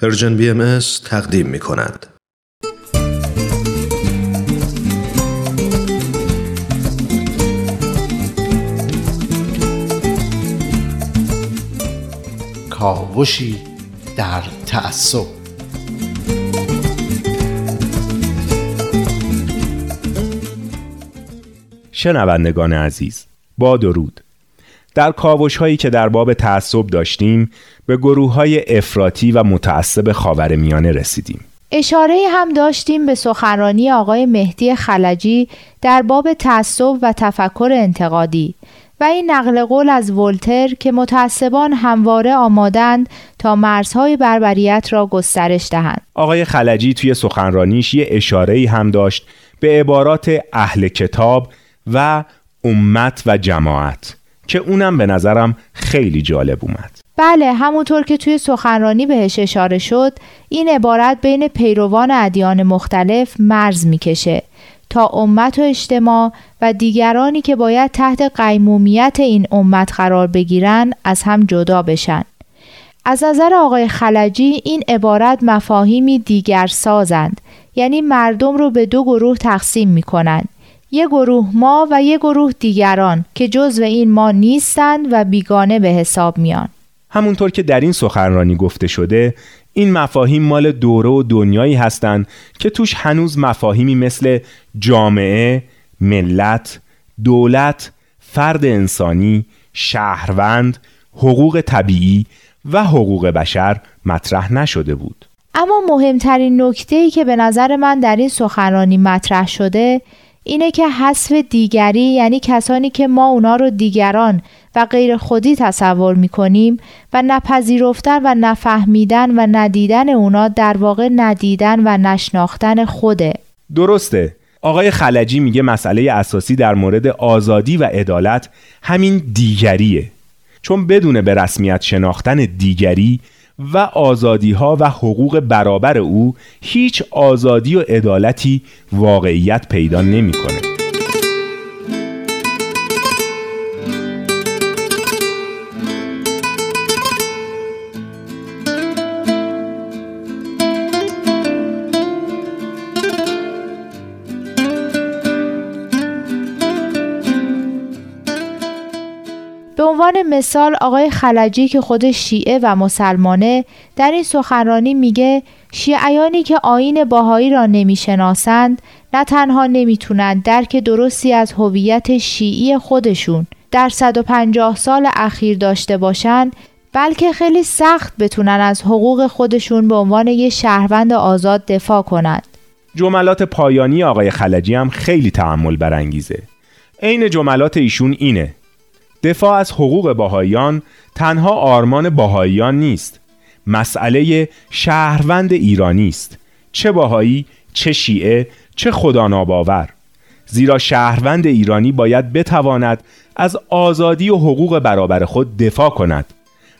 پرژن بی ام تقدیم می کند. کاوشی در تعصب شنوندگان عزیز با درود در کاوش هایی که در باب تعصب داشتیم به گروه های افراطی و متعصب خاور میانه رسیدیم اشاره هم داشتیم به سخنرانی آقای مهدی خلجی در باب تعصب و تفکر انتقادی و این نقل قول از ولتر که متعصبان همواره آمادند تا مرزهای بربریت را گسترش دهند. آقای خلجی توی سخنرانیش یه اشاره هم داشت به عبارات اهل کتاب و امت و جماعت که اونم به نظرم خیلی جالب اومد. بله همونطور که توی سخنرانی بهش اشاره شد این عبارت بین پیروان ادیان مختلف مرز می‌کشه تا امت و اجتماع و دیگرانی که باید تحت قیمومیت این امت قرار بگیرن از هم جدا بشن. از نظر آقای خلجی این عبارت مفاهیمی دیگر سازند یعنی مردم رو به دو گروه تقسیم می کنند یک گروه ما و یک گروه دیگران که جزو این ما نیستند و بیگانه به حساب میان همونطور که در این سخنرانی گفته شده این مفاهیم مال دوره و دنیایی هستند که توش هنوز مفاهیمی مثل جامعه، ملت، دولت، فرد انسانی، شهروند، حقوق طبیعی و حقوق بشر مطرح نشده بود. اما مهمترین نکته ای که به نظر من در این سخنرانی مطرح شده اینه که حذف دیگری یعنی کسانی که ما اونا رو دیگران و غیر خودی تصور می کنیم و نپذیرفتن و نفهمیدن و ندیدن اونا در واقع ندیدن و نشناختن خوده. درسته. آقای خلجی میگه مسئله اساسی در مورد آزادی و عدالت همین دیگریه. چون بدون به رسمیت شناختن دیگری و آزادی ها و حقوق برابر او هیچ آزادی و عدالتی واقعیت پیدا نمی‌کنه. عنوان مثال آقای خلجی که خود شیعه و مسلمانه در این سخنرانی میگه شیعیانی که آین باهایی را نمی‌شناسند نه تنها نمی‌تونند درک درستی از هویت شیعی خودشون در 150 سال اخیر داشته باشند بلکه خیلی سخت بتونن از حقوق خودشون به عنوان یه شهروند آزاد دفاع کنند. جملات پایانی آقای خلجی هم خیلی تعمل برانگیزه. عین جملات ایشون اینه دفاع از حقوق باهایان تنها آرمان باهایان نیست. مسئله شهروند ایرانی است. چه باهایی چه شیعه چه خدا ناباور زیرا شهروند ایرانی باید بتواند از آزادی و حقوق برابر خود دفاع کند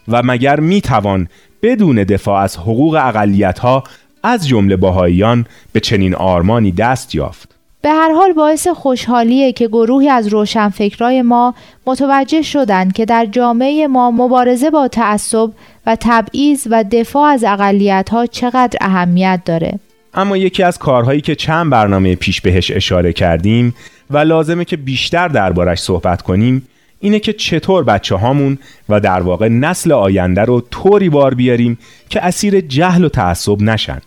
و مگر می‌توان بدون دفاع از حقوق اقلیت ها از جمله باهاییان به چنین آرمانی دست یافت. به هر حال باعث خوشحالیه که گروهی از روشنفکرای ما متوجه شدند که در جامعه ما مبارزه با تعصب و تبعیض و دفاع از اقلیت ها چقدر اهمیت داره. اما یکی از کارهایی که چند برنامه پیش بهش اشاره کردیم و لازمه که بیشتر دربارش صحبت کنیم اینه که چطور بچه هامون و در واقع نسل آینده رو طوری بار بیاریم که اسیر جهل و تعصب نشن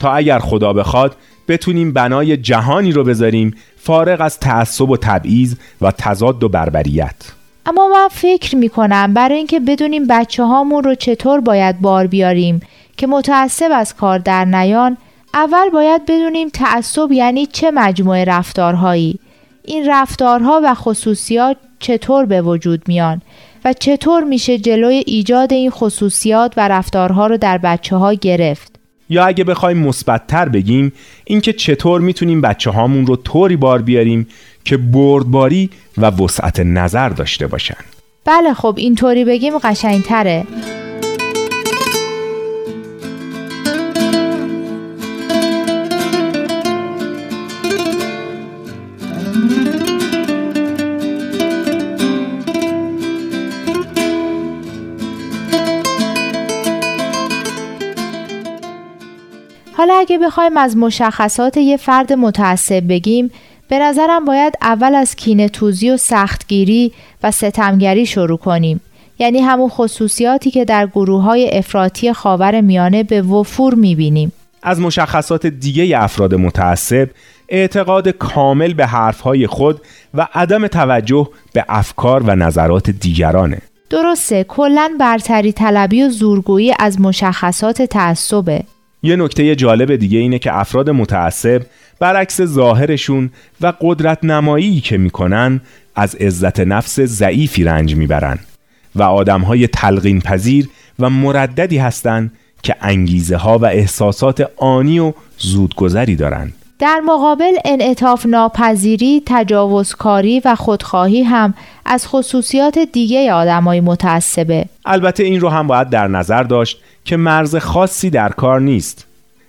تا اگر خدا بخواد بتونیم بنای جهانی رو بذاریم فارغ از تعصب و تبعیض و تضاد و بربریت. اما من فکر می کنم برای اینکه بدونیم بچه هامون رو چطور باید بار بیاریم که متعصب از کار در نیان اول باید بدونیم تعصب یعنی چه مجموعه رفتارهایی. این رفتارها و خصوصیات چطور به وجود میان و چطور میشه جلوی ایجاد این خصوصیات و رفتارها رو در بچه ها گرفت. یا اگه بخوایم مثبتتر بگیم اینکه چطور می‌تونیم بچه هامون رو طوری بار بیاریم که بردباری و وسعت نظر داشته باشن. بله خب اینطوری بگیم قشنگتره. حالا اگه بخوایم از مشخصات یه فرد متعصب بگیم به نظرم باید اول از کینه توزی و سختگیری و ستمگری شروع کنیم. یعنی همون خصوصیاتی که در گروه های افراطی خاور میانه به وفور می‌بینیم. از مشخصات دیگه افراد متعصب اعتقاد کامل به حرفهای خود و عدم توجه به افکار و نظرات دیگرانه. درسته کلا برتری طلبی و زورگویی از مشخصات تعصبه. یه نکته جالب دیگه اینه که افراد متعصب برعکس ظاهرشون و قدرت نمایی که می‌کنن از عزت نفس ضعیفی رنج می‌برن و آدمهای تلقین پذیر و مرددی هستند که انگیزه ها و احساسات آنی و زودگذری دارند. در مقابل انعطاف ناپذیری، تجاوزکاری و خودخواهی هم از خصوصیات دیگه آدمای متعصبه. البته این رو هم باید در نظر داشت که مرز خاصی در کار نیست.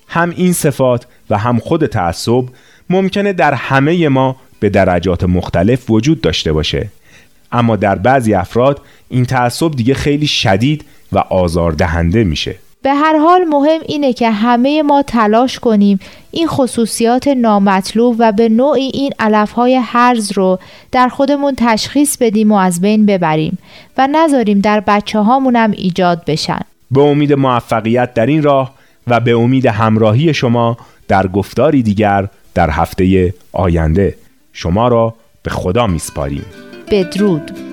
هم این صفات و هم خود تعصب ممکنه در همه ما به درجات مختلف وجود داشته باشه. اما در بعضی افراد این تعصب دیگه خیلی شدید و آزاردهنده میشه. به هر حال مهم اینه که همه ما تلاش کنیم این خصوصیات نامطلوب و به نوعی این علفهای حرز رو در خودمون تشخیص بدیم و از بین ببریم و نذاریم در بچه هامونم ایجاد بشن. به امید موفقیت در این راه و به امید همراهی شما در گفتاری دیگر در هفته آینده. شما را به خدا میسپاریم. بدرود.